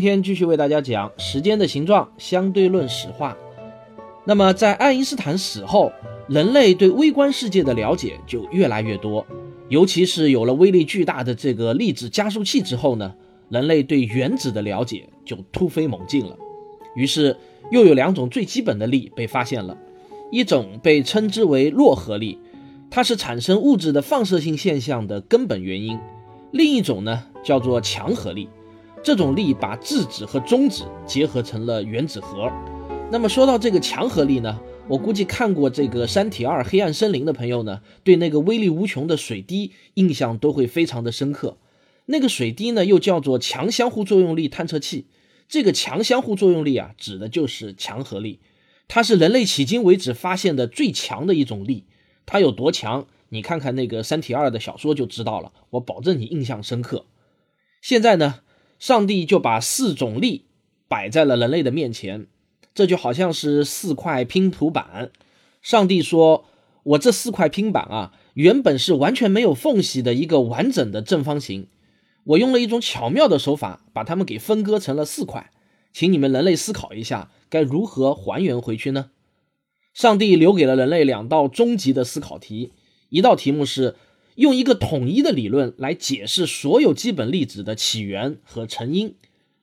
今天继续为大家讲时间的形状相对论史话。那么，在爱因斯坦死后，人类对微观世界的了解就越来越多，尤其是有了威力巨大的这个粒子加速器之后呢，人类对原子的了解就突飞猛进了。于是，又有两种最基本的力被发现了，一种被称之为洛合力，它是产生物质的放射性现象的根本原因；另一种呢，叫做强合力。这种力把质子和中子结合成了原子核。那么说到这个强合力呢，我估计看过这个《三体二：黑暗森林》的朋友呢，对那个威力无穷的水滴印象都会非常的深刻。那个水滴呢，又叫做强相互作用力探测器。这个强相互作用力啊，指的就是强合力。它是人类迄今为止发现的最强的一种力。它有多强？你看看那个《三体二》的小说就知道了。我保证你印象深刻。现在呢？上帝就把四种力摆在了人类的面前，这就好像是四块拼图板。上帝说：“我这四块拼板啊，原本是完全没有缝隙的一个完整的正方形，我用了一种巧妙的手法，把它们给分割成了四块。请你们人类思考一下，该如何还原回去呢？”上帝留给了人类两道终极的思考题，一道题目是。用一个统一的理论来解释所有基本粒子的起源和成因，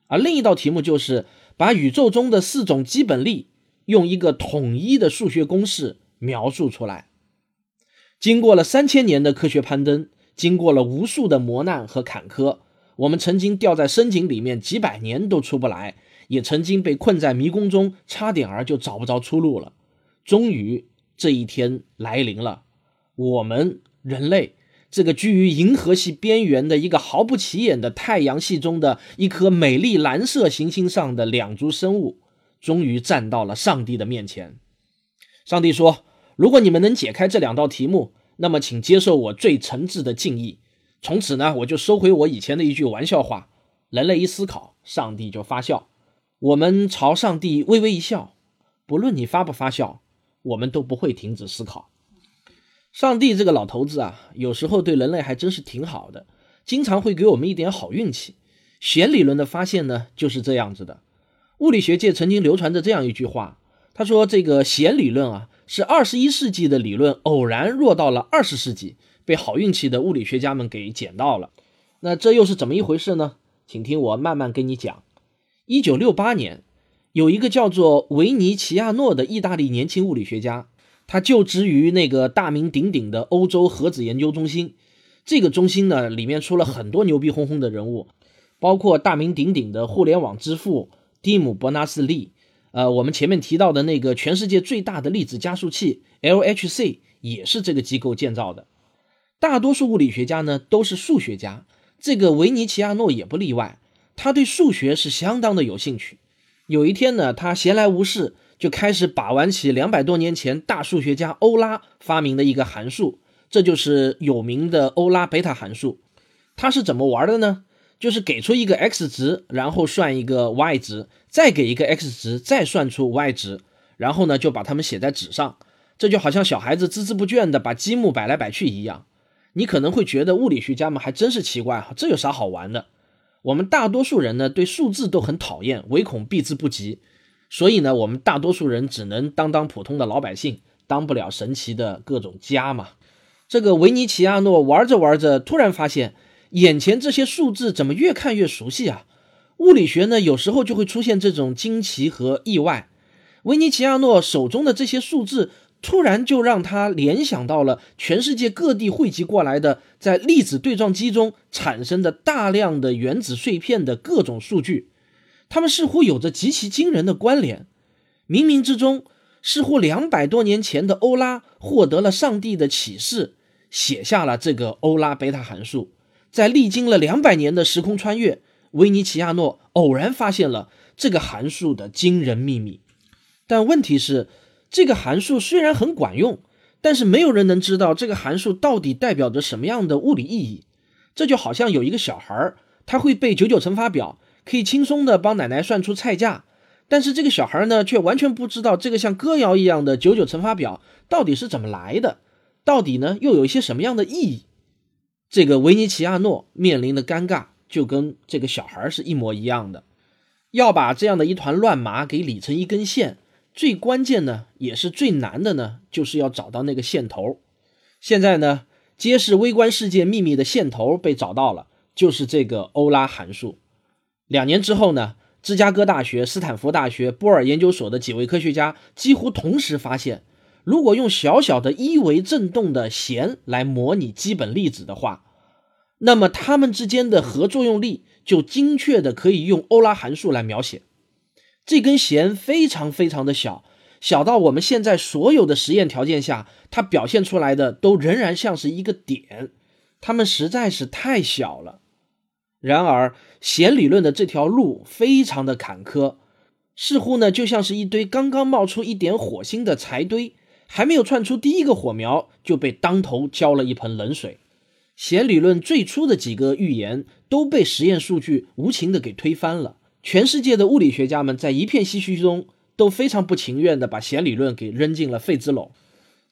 而另一道题目就是把宇宙中的四种基本力用一个统一的数学公式描述出来。经过了三千年的科学攀登，经过了无数的磨难和坎坷，我们曾经掉在深井里面几百年都出不来，也曾经被困在迷宫中，差点儿就找不着出路了。终于这一天来临了，我们人类。这个居于银河系边缘的一个毫不起眼的太阳系中的一颗美丽蓝色行星上的两株生物，终于站到了上帝的面前。上帝说：“如果你们能解开这两道题目，那么请接受我最诚挚的敬意。从此呢，我就收回我以前的一句玩笑话。人类一思考，上帝就发笑。我们朝上帝微微一笑，不论你发不发笑，我们都不会停止思考。”上帝这个老头子啊，有时候对人类还真是挺好的，经常会给我们一点好运气。弦理论的发现呢，就是这样子的。物理学界曾经流传着这样一句话，他说：“这个弦理论啊，是二十一世纪的理论，偶然落到了二十世纪，被好运气的物理学家们给捡到了。”那这又是怎么一回事呢？请听我慢慢跟你讲。一九六八年，有一个叫做维尼奇亚诺的意大利年轻物理学家。他就职于那个大名鼎鼎的欧洲核子研究中心，这个中心呢，里面出了很多牛逼哄哄的人物，包括大名鼎鼎的互联网之父蒂姆·伯纳斯利，呃，我们前面提到的那个全世界最大的粒子加速器 LHC 也是这个机构建造的。大多数物理学家呢都是数学家，这个维尼奇亚诺也不例外，他对数学是相当的有兴趣。有一天呢，他闲来无事。就开始把玩起两百多年前大数学家欧拉发明的一个函数，这就是有名的欧拉贝塔函数。它是怎么玩的呢？就是给出一个 x 值，然后算一个 y 值，再给一个 x 值，再算出 y 值，然后呢就把它们写在纸上。这就好像小孩子孜孜不倦地把积木摆来摆去一样。你可能会觉得物理学家们还真是奇怪，这有啥好玩的？我们大多数人呢对数字都很讨厌，唯恐避之不及。所以呢，我们大多数人只能当当普通的老百姓，当不了神奇的各种家嘛。这个维尼奇亚诺玩着玩着，突然发现眼前这些数字怎么越看越熟悉啊？物理学呢，有时候就会出现这种惊奇和意外。维尼奇亚诺手中的这些数字，突然就让他联想到了全世界各地汇集过来的在粒子对撞机中产生的大量的原子碎片的各种数据。他们似乎有着极其惊人的关联，冥冥之中，似乎两百多年前的欧拉获得了上帝的启示，写下了这个欧拉贝塔函数。在历经了两百年的时空穿越，维尼奇亚诺偶然发现了这个函数的惊人秘密。但问题是，这个函数虽然很管用，但是没有人能知道这个函数到底代表着什么样的物理意义。这就好像有一个小孩儿，他会背九九乘法表，可以轻松的帮奶奶算出菜价，但是这个小孩呢，却完全不知道这个像歌谣一样的九九乘法表到底是怎么来的，到底呢又有一些什么样的意义。这个维尼奇亚诺面临的尴尬就跟这个小孩是一模一样的，要把这样的一团乱麻给理成一根线。最关键呢，也是最难的呢，就是要找到那个线头。现在呢，揭示微观世界秘密的线头被找到了，就是这个欧拉函数。两年之后呢，芝加哥大学、斯坦福大学、波尔研究所的几位科学家几乎同时发现，如果用小小的一维振动的弦来模拟基本粒子的话，那么它们之间的核作用力就精确的可以用欧拉函数来描写。这根弦非常非常的小，小到我们现在所有的实验条件下，它表现出来的都仍然像是一个点，它们实在是太小了。然而，弦理论的这条路非常的坎坷，似乎呢就像是一堆刚刚冒出一点火星的柴堆，还没有窜出第一个火苗，就被当头浇了一盆冷水。弦理论最初的几个预言都被实验数据无情的给推翻了。全世界的物理学家们在一片唏嘘中都非常不情愿地把弦理论给扔进了废纸篓，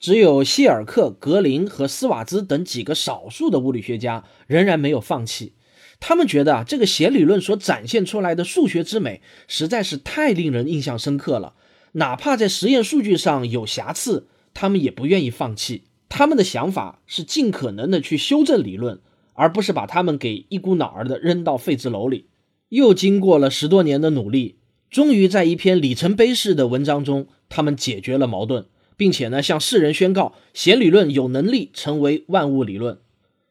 只有谢尔克、格林和斯瓦兹等几个少数的物理学家仍然没有放弃。他们觉得啊，这个弦理论所展现出来的数学之美实在是太令人印象深刻了，哪怕在实验数据上有瑕疵，他们也不愿意放弃。他们的想法是尽可能的去修正理论，而不是把他们给一股脑儿的扔到废纸篓里。又经过了十多年的努力，终于在一篇里程碑式的文章中，他们解决了矛盾，并且呢，向世人宣告弦理论有能力成为万物理论。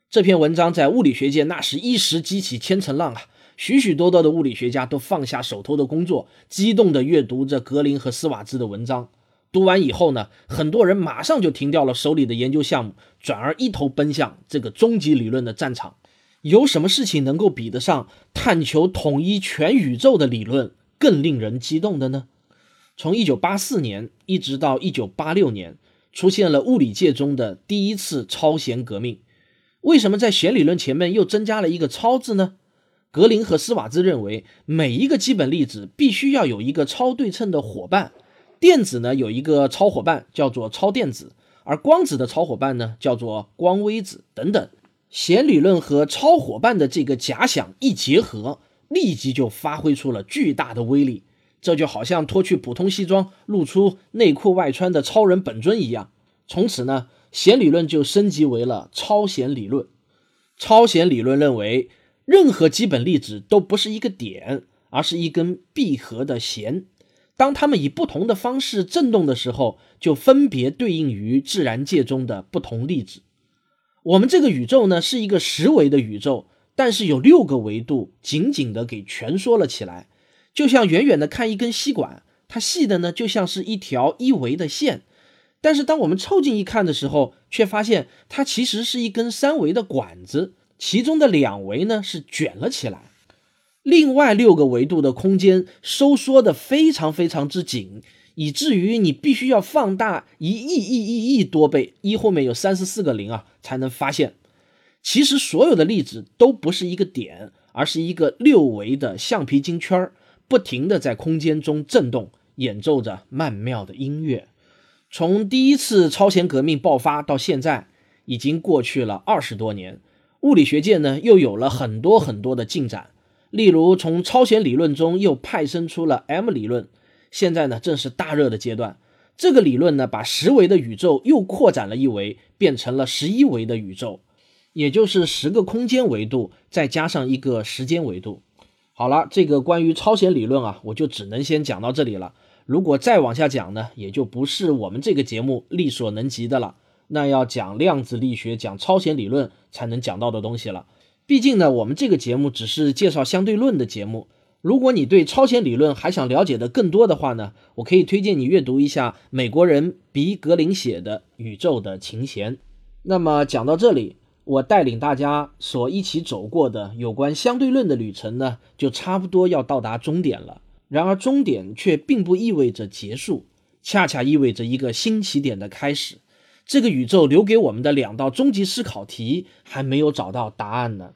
这篇文章在物理学界那是一时激起千层浪啊！许许多多的物理学家都放下手头的工作，激动地阅读着格林和斯瓦兹的文章。读完以后呢，很多人马上就停掉了手里的研究项目，转而一头奔向这个终极理论的战场。有什么事情能够比得上探求统一全宇宙的理论更令人激动的呢？从1984年一直到1986年，出现了物理界中的第一次超弦革命。为什么在弦理论前面又增加了一个“超”字呢？格林和斯瓦兹认为，每一个基本粒子必须要有一个超对称的伙伴。电子呢有一个超伙伴叫做超电子，而光子的超伙伴呢叫做光微子等等。弦理论和超伙伴的这个假想一结合，立即就发挥出了巨大的威力。这就好像脱去普通西装，露出内裤外穿的超人本尊一样。从此呢，弦理论就升级为了超弦理论。超弦理论认为，任何基本粒子都不是一个点，而是一根闭合的弦。当它们以不同的方式振动的时候，就分别对应于自然界中的不同粒子。我们这个宇宙呢是一个十维的宇宙，但是有六个维度紧紧的给蜷缩了起来，就像远远的看一根吸管，它细的呢就像是一条一维的线，但是当我们凑近一看的时候，却发现它其实是一根三维的管子，其中的两维呢是卷了起来，另外六个维度的空间收缩的非常非常之紧。以至于你必须要放大一亿亿亿亿多倍，一后面有三十四个零啊，才能发现，其实所有的粒子都不是一个点，而是一个六维的橡皮筋圈儿，不停的在空间中震动，演奏着曼妙的音乐。从第一次超弦革命爆发到现在，已经过去了二十多年，物理学界呢又有了很多很多的进展，例如从超弦理论中又派生出了 M 理论。现在呢，正是大热的阶段。这个理论呢，把十维的宇宙又扩展了一维，变成了十一维的宇宙，也就是十个空间维度，再加上一个时间维度。好了，这个关于超弦理论啊，我就只能先讲到这里了。如果再往下讲呢，也就不是我们这个节目力所能及的了。那要讲量子力学、讲超弦理论才能讲到的东西了。毕竟呢，我们这个节目只是介绍相对论的节目。如果你对超弦理论还想了解的更多的话呢，我可以推荐你阅读一下美国人比格林写的《宇宙的琴弦》。那么讲到这里，我带领大家所一起走过的有关相对论的旅程呢，就差不多要到达终点了。然而，终点却并不意味着结束，恰恰意味着一个新起点的开始。这个宇宙留给我们的两道终极思考题还没有找到答案呢。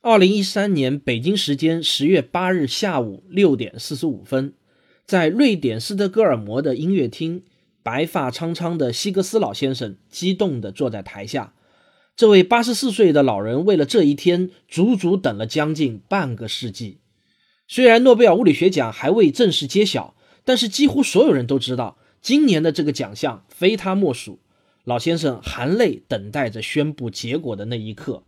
二零一三年北京时间十月八日下午六点四十五分，在瑞典斯德哥尔摩的音乐厅，白发苍苍的希格斯老先生激动地坐在台下。这位八十四岁的老人为了这一天，足足等了将近半个世纪。虽然诺贝尔物理学奖还未正式揭晓，但是几乎所有人都知道，今年的这个奖项非他莫属。老先生含泪等待着宣布结果的那一刻。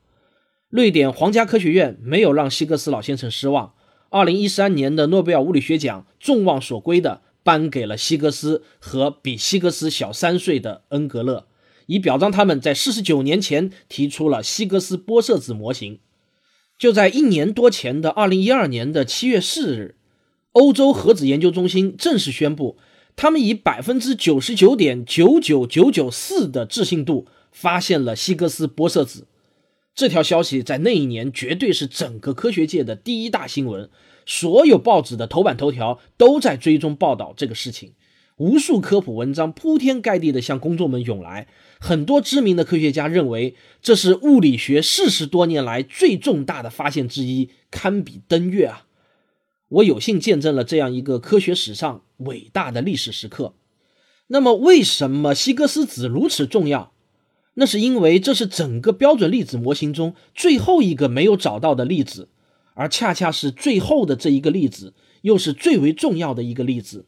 瑞典皇家科学院没有让希格斯老先生失望。二零一三年的诺贝尔物理学奖众望所归的颁给了希格斯和比希格斯小三岁的恩格勒，以表彰他们在四十九年前提出了希格斯玻色子模型。就在一年多前的二零一二年的七月四日，欧洲核子研究中心正式宣布，他们以百分之九十九点九九九九四的置信度发现了希格斯玻色子。这条消息在那一年绝对是整个科学界的第一大新闻，所有报纸的头版头条都在追踪报道这个事情，无数科普文章铺天盖地的向公众们涌来。很多知名的科学家认为这是物理学四十多年来最重大的发现之一，堪比登月啊！我有幸见证了这样一个科学史上伟大的历史时刻。那么，为什么希格斯子如此重要？那是因为这是整个标准粒子模型中最后一个没有找到的粒子，而恰恰是最后的这一个粒子，又是最为重要的一个粒子，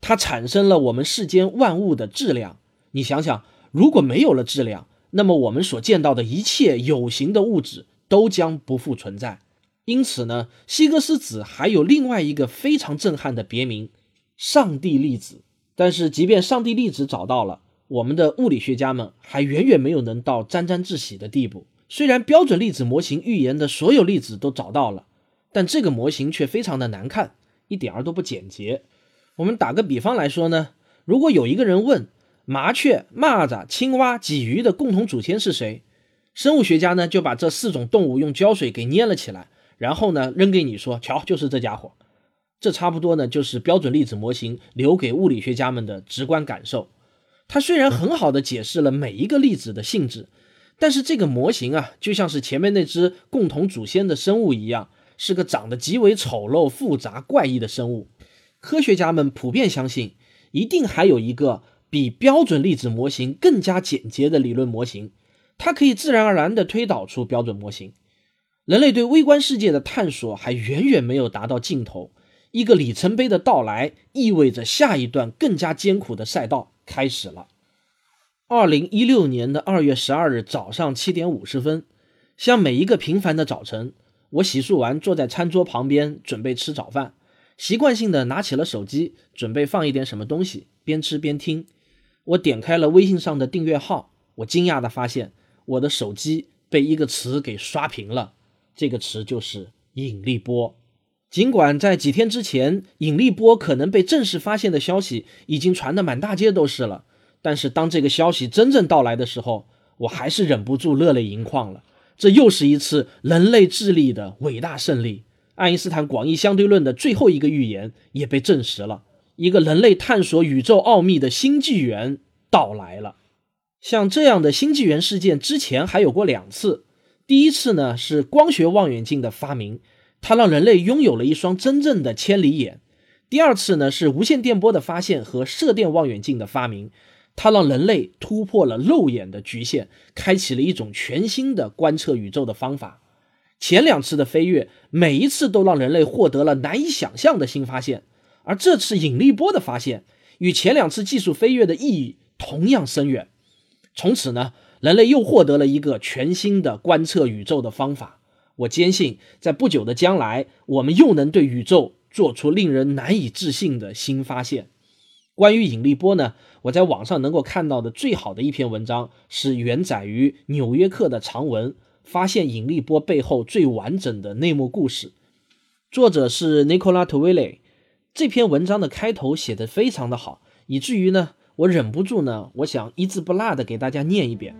它产生了我们世间万物的质量。你想想，如果没有了质量，那么我们所见到的一切有形的物质都将不复存在。因此呢，希格斯子还有另外一个非常震撼的别名——上帝粒子。但是，即便上帝粒子找到了，我们的物理学家们还远远没有能到沾沾自喜的地步。虽然标准粒子模型预言的所有粒子都找到了，但这个模型却非常的难看，一点儿都不简洁。我们打个比方来说呢，如果有一个人问麻雀、蚂蚱、青蛙、鲫鱼的共同祖先是谁，生物学家呢就把这四种动物用胶水给捏了起来，然后呢扔给你说：“瞧，就是这家伙。”这差不多呢就是标准粒子模型留给物理学家们的直观感受。它虽然很好的解释了每一个粒子的性质，但是这个模型啊，就像是前面那只共同祖先的生物一样，是个长得极为丑陋、复杂、怪异的生物。科学家们普遍相信，一定还有一个比标准粒子模型更加简洁的理论模型，它可以自然而然地推导出标准模型。人类对微观世界的探索还远远没有达到尽头，一个里程碑的到来，意味着下一段更加艰苦的赛道。开始了。二零一六年的二月十二日早上七点五十分，像每一个平凡的早晨，我洗漱完，坐在餐桌旁边准备吃早饭，习惯性的拿起了手机，准备放一点什么东西，边吃边听。我点开了微信上的订阅号，我惊讶的发现，我的手机被一个词给刷屏了，这个词就是引力波。尽管在几天之前，引力波可能被正式发现的消息已经传得满大街都是了，但是当这个消息真正到来的时候，我还是忍不住热泪盈眶了。这又是一次人类智力的伟大胜利，爱因斯坦广义相对论的最后一个预言也被证实了，一个人类探索宇宙奥秘的新纪元到来了。像这样的新纪元事件之前还有过两次，第一次呢是光学望远镜的发明。它让人类拥有了一双真正的千里眼。第二次呢，是无线电波的发现和射电望远镜的发明，它让人类突破了肉眼的局限，开启了一种全新的观测宇宙的方法。前两次的飞跃，每一次都让人类获得了难以想象的新发现，而这次引力波的发现，与前两次技术飞跃的意义同样深远。从此呢，人类又获得了一个全新的观测宇宙的方法。我坚信，在不久的将来，我们又能对宇宙做出令人难以置信的新发现。关于引力波呢，我在网上能够看到的最好的一篇文章是原载于《纽约客》的长文，发现引力波背后最完整的内幕故事。作者是 Nicola t o v i l l 这篇文章的开头写得非常的好，以至于呢，我忍不住呢，我想一字不落的给大家念一遍。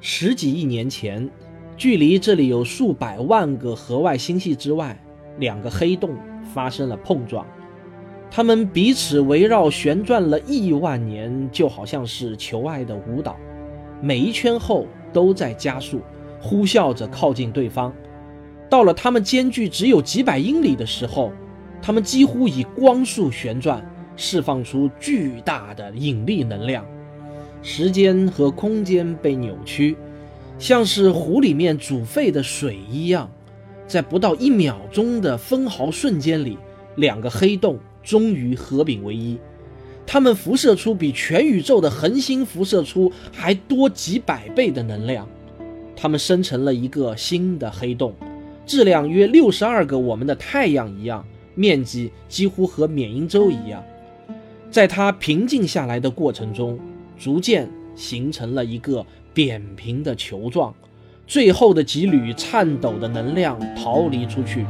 十几亿年前，距离这里有数百万个河外星系之外，两个黑洞发生了碰撞。他们彼此围绕旋转了亿万年，就好像是求爱的舞蹈，每一圈后都在加速，呼啸着靠近对方。到了他们间距只有几百英里的时候，他们几乎以光速旋转，释放出巨大的引力能量。时间和空间被扭曲，像是湖里面煮沸的水一样，在不到一秒钟的分毫瞬间里，两个黑洞。终于合并为一，它们辐射出比全宇宙的恒星辐射出还多几百倍的能量，它们生成了一个新的黑洞，质量约六十二个我们的太阳一样，面积几乎和缅因州一样。在它平静下来的过程中，逐渐形成了一个扁平的球状，最后的几缕颤抖的能量逃离出去，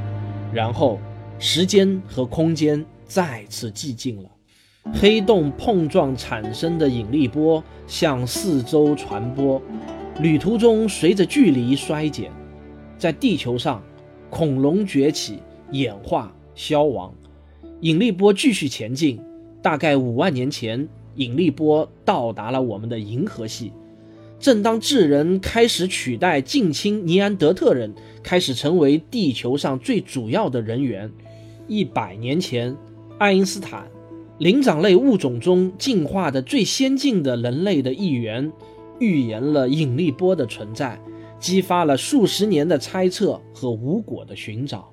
然后时间和空间。再次寂静了。黑洞碰撞产生的引力波向四周传播，旅途中随着距离衰减。在地球上，恐龙崛起、演化、消亡，引力波继续前进。大概五万年前，引力波到达了我们的银河系。正当智人开始取代近亲尼安德特人，开始成为地球上最主要的人员，一百年前。爱因斯坦，灵长类物种中进化的最先进的人类的一员，预言了引力波的存在，激发了数十年的猜测和无果的寻找。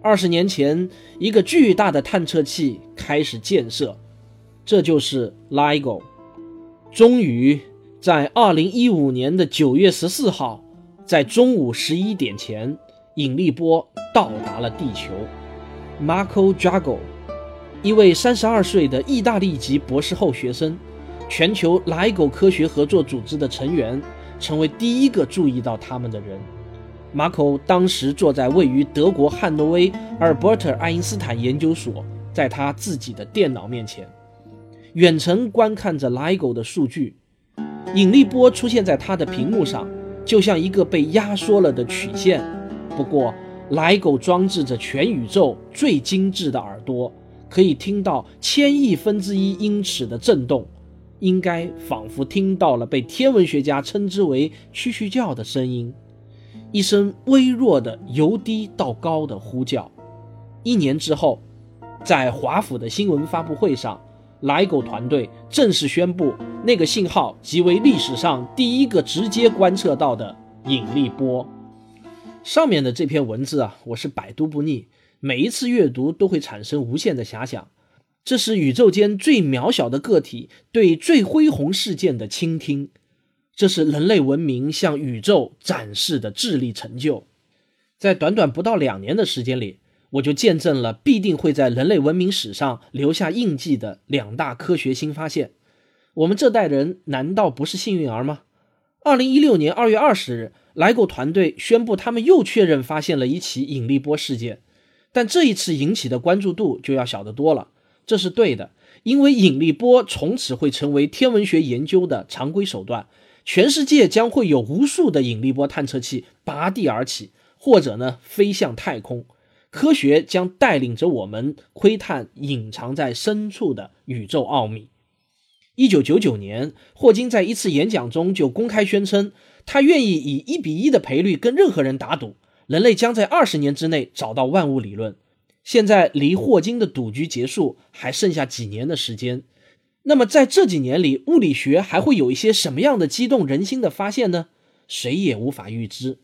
二十年前，一个巨大的探测器开始建设，这就是 LIGO。终于，在二零一五年的九月十四号，在中午十一点前，引力波到达了地球。Marco Jago。一位三十二岁的意大利籍博士后学生，全球莱狗科学合作组织的成员，成为第一个注意到他们的人。马可当时坐在位于德国汉诺威阿尔伯特爱因斯坦研究所，在他自己的电脑面前，远程观看着莱狗的数据。引力波出现在他的屏幕上，就像一个被压缩了的曲线。不过，莱狗装置着全宇宙最精致的耳朵。可以听到千亿分之一英尺的震动，应该仿佛听到了被天文学家称之为“蛐蛐叫”的声音，一声微弱的由低到高的呼叫。一年之后，在华府的新闻发布会上，莱狗团队正式宣布，那个信号即为历史上第一个直接观测到的引力波。上面的这篇文字啊，我是百读不腻。每一次阅读都会产生无限的遐想，这是宇宙间最渺小的个体对最恢宏事件的倾听，这是人类文明向宇宙展示的智力成就。在短短不到两年的时间里，我就见证了必定会在人类文明史上留下印记的两大科学新发现。我们这代人难道不是幸运儿吗？二零一六年二月二十日，莱狗团队宣布，他们又确认发现了一起引力波事件。但这一次引起的关注度就要小得多了，这是对的，因为引力波从此会成为天文学研究的常规手段，全世界将会有无数的引力波探测器拔地而起，或者呢飞向太空，科学将带领着我们窥探隐藏在深处的宇宙奥秘。一九九九年，霍金在一次演讲中就公开宣称，他愿意以一比一的赔率跟任何人打赌。人类将在二十年之内找到万物理论。现在离霍金的赌局结束还剩下几年的时间。那么在这几年里，物理学还会有一些什么样的激动人心的发现呢？谁也无法预知。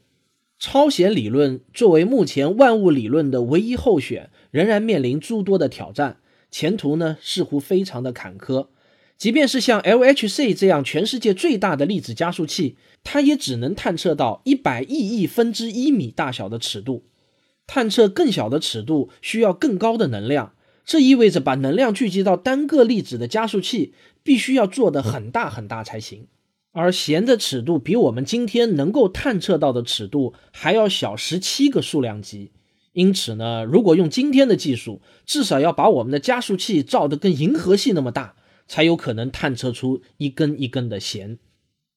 超弦理论作为目前万物理论的唯一候选，仍然面临诸多的挑战，前途呢似乎非常的坎坷。即便是像 LHC 这样全世界最大的粒子加速器。它也只能探测到一百亿亿分之一米大小的尺度，探测更小的尺度需要更高的能量，这意味着把能量聚集到单个粒子的加速器必须要做得很大很大才行。而弦的尺度比我们今天能够探测到的尺度还要小十七个数量级，因此呢，如果用今天的技术，至少要把我们的加速器造得跟银河系那么大，才有可能探测出一根一根的弦。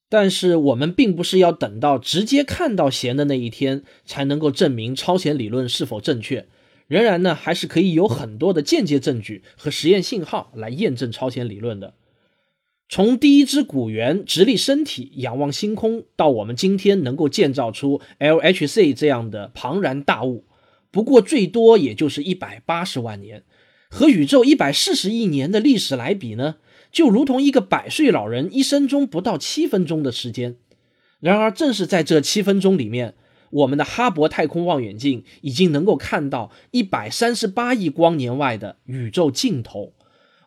但是我们并不是要等到直接看到弦的那一天才能够证明超弦理论是否正确，仍然呢还是可以有很多的间接证据和实验信号来验证超弦理论的。从第一只古猿直立身体仰望星空，到我们今天能够建造出 LHC 这样的庞然大物，不过最多也就是一百八十万年，和宇宙一百四十亿年的历史来比呢？就如同一个百岁老人一生中不到七分钟的时间，然而正是在这七分钟里面，我们的哈勃太空望远镜已经能够看到一百三十八亿光年外的宇宙尽头。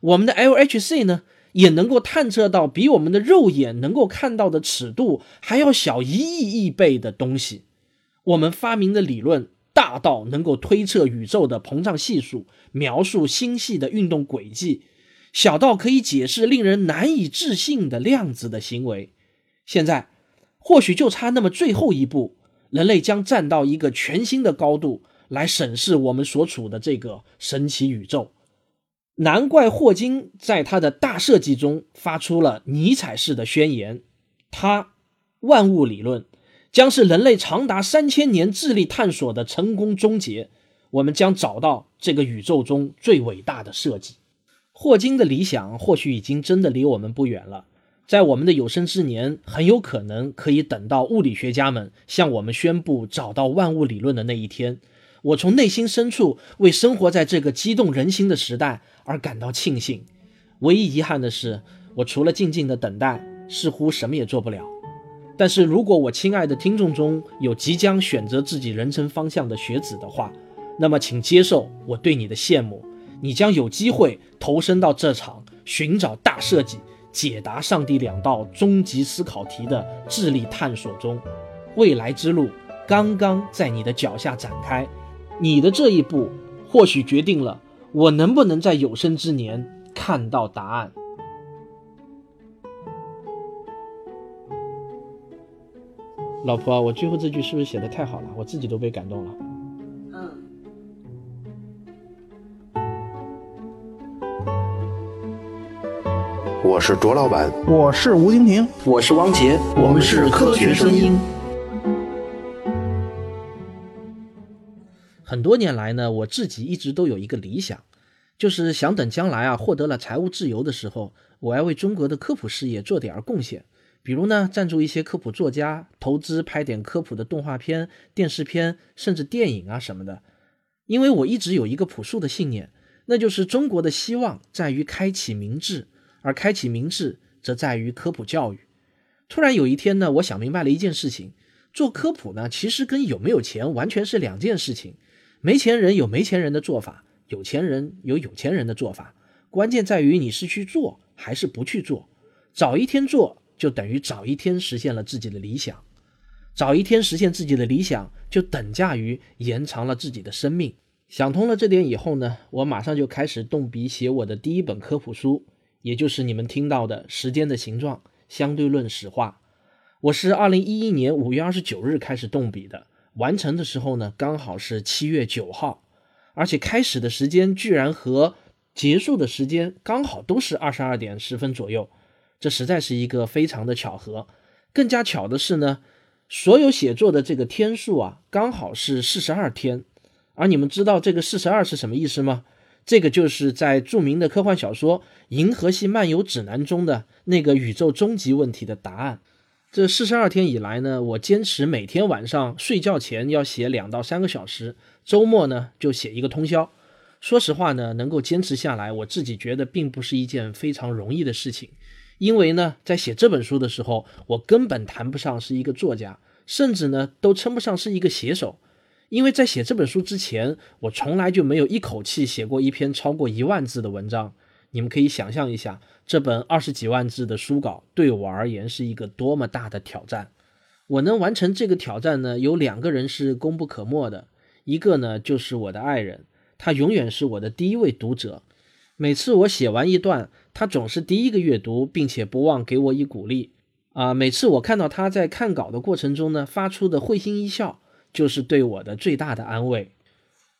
我们的 LHC 呢，也能够探测到比我们的肉眼能够看到的尺度还要小一亿亿倍的东西。我们发明的理论大到能够推测宇宙的膨胀系数，描述星系的运动轨迹。小到可以解释令人难以置信的量子的行为，现在或许就差那么最后一步，人类将站到一个全新的高度来审视我们所处的这个神奇宇宙。难怪霍金在他的大设计中发出了尼采式的宣言：他万物理论将是人类长达三千年智力探索的成功终结。我们将找到这个宇宙中最伟大的设计。霍金的理想或许已经真的离我们不远了，在我们的有生之年，很有可能可以等到物理学家们向我们宣布找到万物理论的那一天。我从内心深处为生活在这个激动人心的时代而感到庆幸。唯一遗憾的是，我除了静静的等待，似乎什么也做不了。但是如果我亲爱的听众中有即将选择自己人生方向的学子的话，那么请接受我对你的羡慕。你将有机会投身到这场寻找大设计、解答上帝两道终极思考题的智力探索中，未来之路刚刚在你的脚下展开。你的这一步，或许决定了我能不能在有生之年看到答案。老婆，我最后这句是不是写的太好了？我自己都被感动了。我是卓老板，我是吴婷婷，我是王杰，我们是科学声音。很多年来呢，我自己一直都有一个理想，就是想等将来啊获得了财务自由的时候，我要为中国的科普事业做点贡献。比如呢，赞助一些科普作家，投资拍点科普的动画片、电视片，甚至电影啊什么的。因为我一直有一个朴素的信念，那就是中国的希望在于开启明智。而开启明智，则在于科普教育。突然有一天呢，我想明白了一件事情：做科普呢，其实跟有没有钱完全是两件事情。没钱人有没钱人的做法，有钱人有有钱人的做法。关键在于你是去做还是不去做。早一天做，就等于早一天实现了自己的理想；早一天实现自己的理想，就等价于延长了自己的生命。想通了这点以后呢，我马上就开始动笔写我的第一本科普书。也就是你们听到的《时间的形状：相对论史话》，我是二零一一年五月二十九日开始动笔的，完成的时候呢，刚好是七月九号，而且开始的时间居然和结束的时间刚好都是二十二点十分左右，这实在是一个非常的巧合。更加巧的是呢，所有写作的这个天数啊，刚好是四十二天。而你们知道这个四十二是什么意思吗？这个就是在著名的科幻小说《银河系漫游指南》中的那个宇宙终极问题的答案。这四十二天以来呢，我坚持每天晚上睡觉前要写两到三个小时，周末呢就写一个通宵。说实话呢，能够坚持下来，我自己觉得并不是一件非常容易的事情。因为呢，在写这本书的时候，我根本谈不上是一个作家，甚至呢都称不上是一个写手。因为在写这本书之前，我从来就没有一口气写过一篇超过一万字的文章。你们可以想象一下，这本二十几万字的书稿对我而言是一个多么大的挑战。我能完成这个挑战呢？有两个人是功不可没的，一个呢就是我的爱人，他永远是我的第一位读者。每次我写完一段，他总是第一个阅读，并且不忘给我以鼓励。啊，每次我看到他在看稿的过程中呢，发出的会心一笑。就是对我的最大的安慰。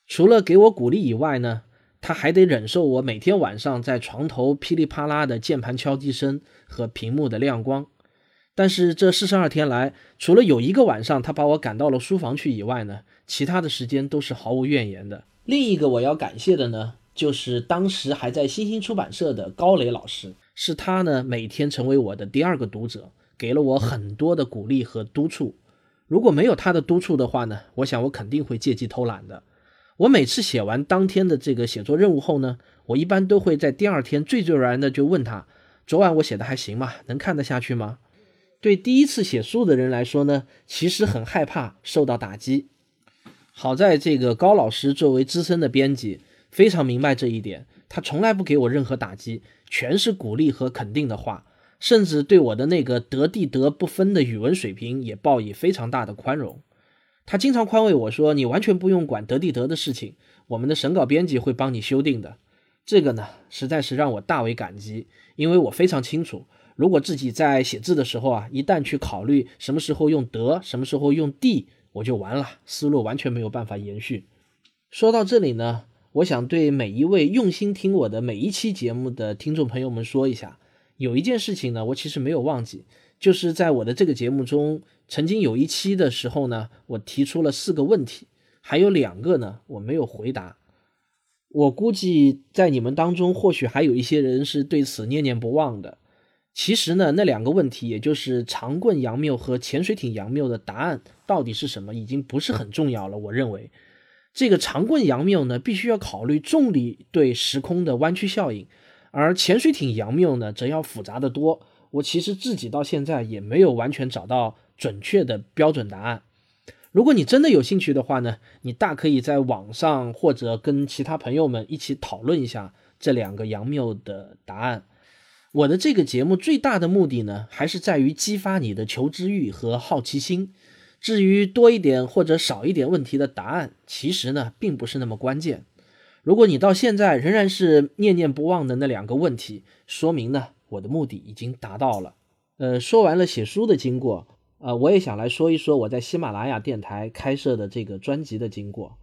除了给我鼓励以外呢，他还得忍受我每天晚上在床头噼里啪啦的键盘敲击声和屏幕的亮光。但是这四十二天来，除了有一个晚上他把我赶到了书房去以外呢，其他的时间都是毫无怨言的。另一个我要感谢的呢，就是当时还在新兴出版社的高磊老师，是他呢每天成为我的第二个读者，给了我很多的鼓励和督促。如果没有他的督促的话呢，我想我肯定会借机偷懒的。我每次写完当天的这个写作任务后呢，我一般都会在第二天惴惴然的就问他：昨晚我写的还行吗？能看得下去吗？对第一次写书的人来说呢，其实很害怕受到打击。好在这个高老师作为资深的编辑，非常明白这一点，他从来不给我任何打击，全是鼓励和肯定的话，甚至对我的那个得地得不分的语文水平也报以非常大的宽容。他经常宽慰我说：“你完全不用管得地得的事情，我们的审稿编辑会帮你修订的。”这个呢，实在是让我大为感激，因为我非常清楚。如果自己在写字的时候啊，一旦去考虑什么时候用得，什么时候用地，我就完了，思路完全没有办法延续。说到这里呢，我想对每一位用心听我的每一期节目的听众朋友们说一下，有一件事情呢，我其实没有忘记，就是在我的这个节目中，曾经有一期的时候呢，我提出了四个问题，还有两个呢我没有回答。我估计在你们当中，或许还有一些人是对此念念不忘的。其实呢，那两个问题，也就是长棍杨谬和潜水艇杨谬的答案到底是什么，已经不是很重要了。我认为，这个长棍杨谬呢，必须要考虑重力对时空的弯曲效应，而潜水艇杨谬呢，则要复杂的多。我其实自己到现在也没有完全找到准确的标准答案。如果你真的有兴趣的话呢，你大可以在网上或者跟其他朋友们一起讨论一下这两个杨谬的答案。我的这个节目最大的目的呢，还是在于激发你的求知欲和好奇心。至于多一点或者少一点问题的答案，其实呢，并不是那么关键。如果你到现在仍然是念念不忘的那两个问题，说明呢，我的目的已经达到了。呃，说完了写书的经过，呃，我也想来说一说我在喜马拉雅电台开设的这个专辑的经过。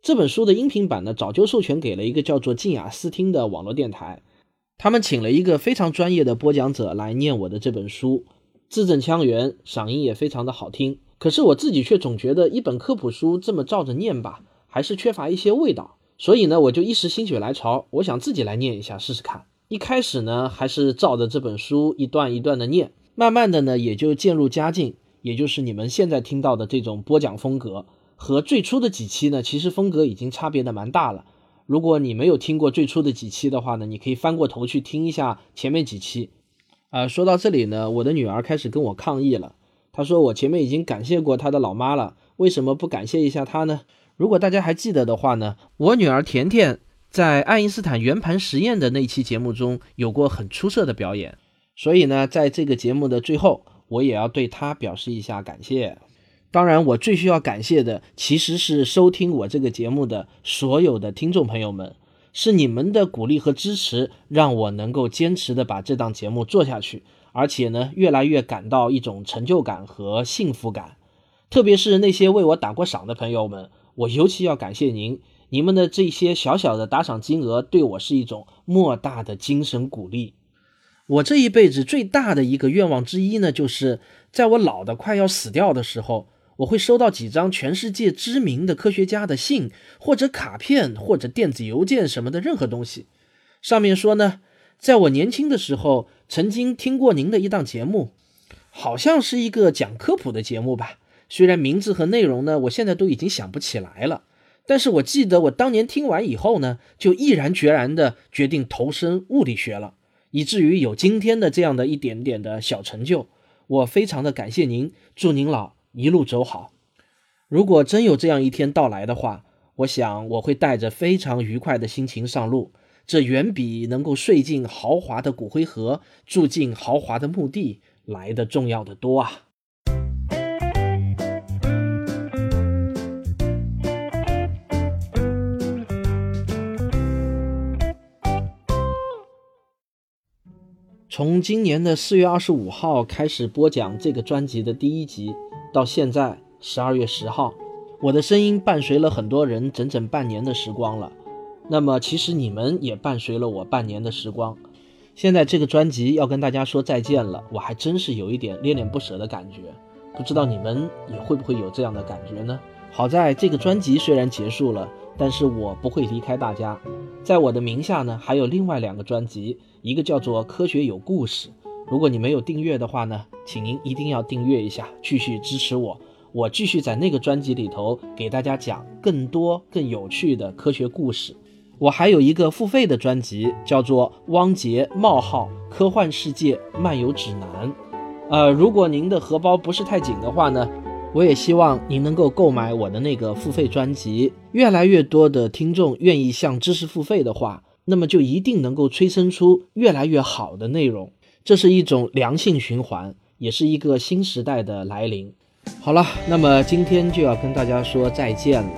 这本书的音频版呢，早就授权给了一个叫做静雅思听的网络电台。他们请了一个非常专业的播讲者来念我的这本书，字正腔圆，嗓音也非常的好听。可是我自己却总觉得一本科普书这么照着念吧，还是缺乏一些味道。所以呢，我就一时心血来潮，我想自己来念一下试试看。一开始呢，还是照着这本书一段一段的念，慢慢的呢，也就渐入佳境，也就是你们现在听到的这种播讲风格，和最初的几期呢，其实风格已经差别的蛮大了。如果你没有听过最初的几期的话呢，你可以翻过头去听一下前面几期。啊，说到这里呢，我的女儿开始跟我抗议了。她说我前面已经感谢过她的老妈了，为什么不感谢一下她呢？如果大家还记得的话呢，我女儿甜甜在爱因斯坦圆盘实验的那期节目中有过很出色的表演，所以呢，在这个节目的最后，我也要对她表示一下感谢。当然，我最需要感谢的其实是收听我这个节目的所有的听众朋友们，是你们的鼓励和支持，让我能够坚持的把这档节目做下去，而且呢，越来越感到一种成就感和幸福感。特别是那些为我打过赏的朋友们，我尤其要感谢您，你们的这些小小的打赏金额对我是一种莫大的精神鼓励。我这一辈子最大的一个愿望之一呢，就是在我老的快要死掉的时候。我会收到几张全世界知名的科学家的信，或者卡片，或者电子邮件什么的任何东西，上面说呢，在我年轻的时候曾经听过您的一档节目，好像是一个讲科普的节目吧。虽然名字和内容呢，我现在都已经想不起来了，但是我记得我当年听完以后呢，就毅然决然的决定投身物理学了，以至于有今天的这样的一点点的小成就。我非常的感谢您，祝您老。一路走好。如果真有这样一天到来的话，我想我会带着非常愉快的心情上路。这远比能够睡进豪华的骨灰盒、住进豪华的墓地来的重要的多啊！从今年的四月二十五号开始播讲这个专辑的第一集。到现在十二月十号，我的声音伴随了很多人整整半年的时光了，那么其实你们也伴随了我半年的时光。现在这个专辑要跟大家说再见了，我还真是有一点恋恋不舍的感觉，不知道你们也会不会有这样的感觉呢？好在这个专辑虽然结束了，但是我不会离开大家，在我的名下呢还有另外两个专辑，一个叫做《科学有故事》，如果你没有订阅的话呢，请您一定要订阅一下，继续支持我。我继续在那个专辑里头给大家讲更多更有趣的科学故事。我还有一个付费的专辑，叫做《汪杰冒号科幻世界漫游指南》。呃，如果您的荷包不是太紧的话呢，我也希望您能够购买我的那个付费专辑。越来越多的听众愿意向知识付费的话，那么就一定能够催生出越来越好的内容。这是一种良性循环，也是一个新时代的来临。好了，那么今天就要跟大家说再见了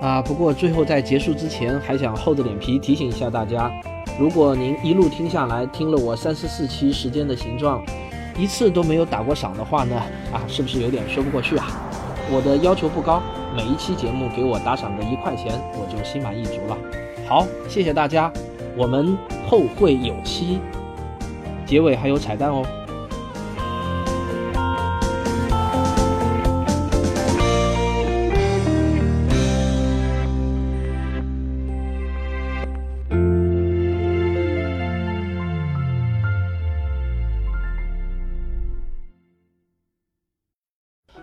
啊！不过最后在结束之前，还想厚着脸皮提醒一下大家：如果您一路听下来，听了我三十四期时间的形状，一次都没有打过赏的话呢，啊，是不是有点说不过去啊？我的要求不高，每一期节目给我打赏个一块钱，我就心满意足了。好，谢谢大家，我们后会有期。结尾还有彩蛋哦。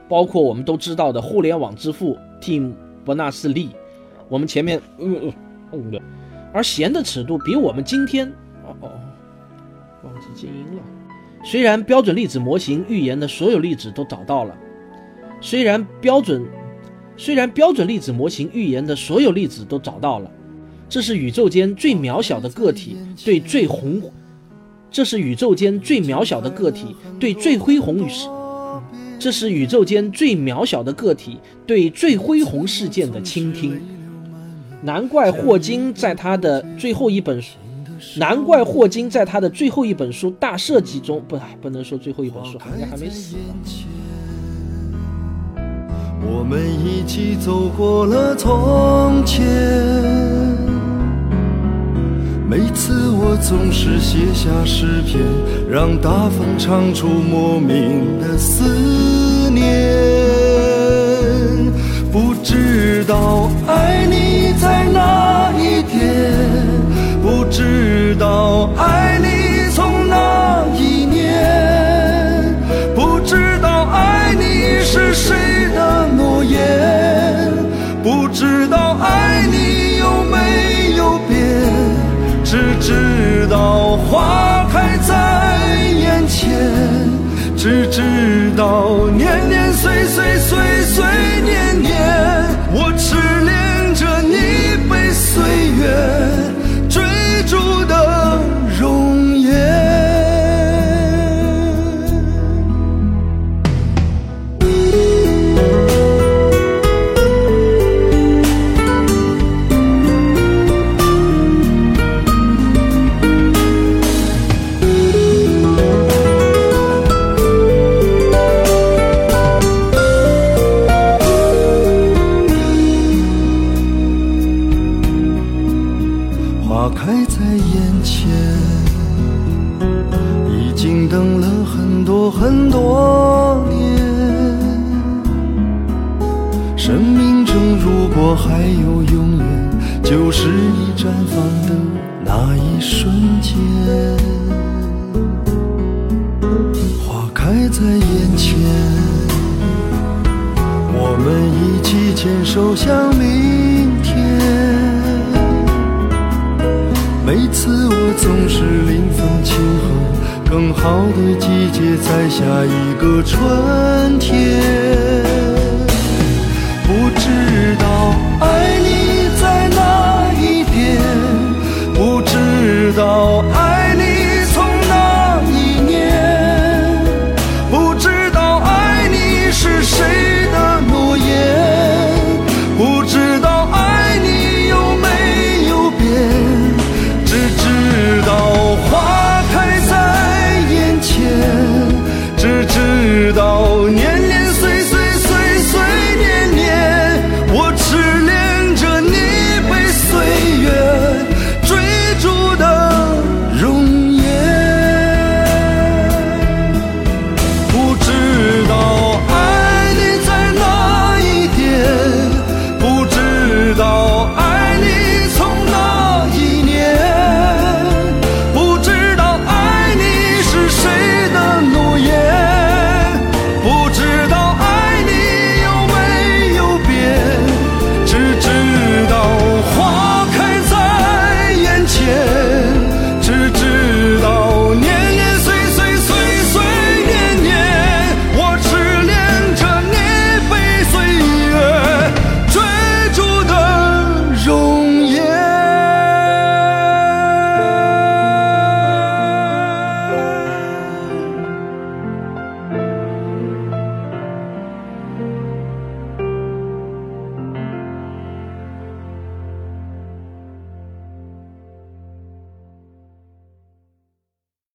包括我们都知道的互联网之父 Tim 伯纳斯·利，我们前面，嗯而弦的尺度比我们今天，哦哦，忘记静音了。虽然标准粒子模型预言的所有粒子都找到了，虽然标准，虽然标准粒子模型预言的所有粒子都找到了，这是宇宙间最渺小的个体对最宏，这是宇宙间最渺小的个体对最恢宏与世。这是宇宙间最渺小的个体对最恢宏事件的倾听。难怪霍金在他的最后一本书，难怪霍金在他的最后一本书《大设计》中，不，不能说最后一本书，好像还没死。我们一起走过了从前。每次我总是写下诗篇，让大风唱出莫名的思念。不知道爱少年等了很多很多年。生命中如果还有永远，就是你绽放的那一瞬间。花开在眼前，我们一起牵手向明天。每次我总是临风轻，更好的季节在下一个春天。不知道爱你在哪一边，不知道爱。